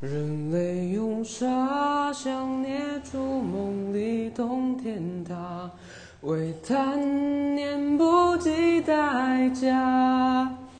人类用沙想捏出梦里通天塔为贪念不计代价。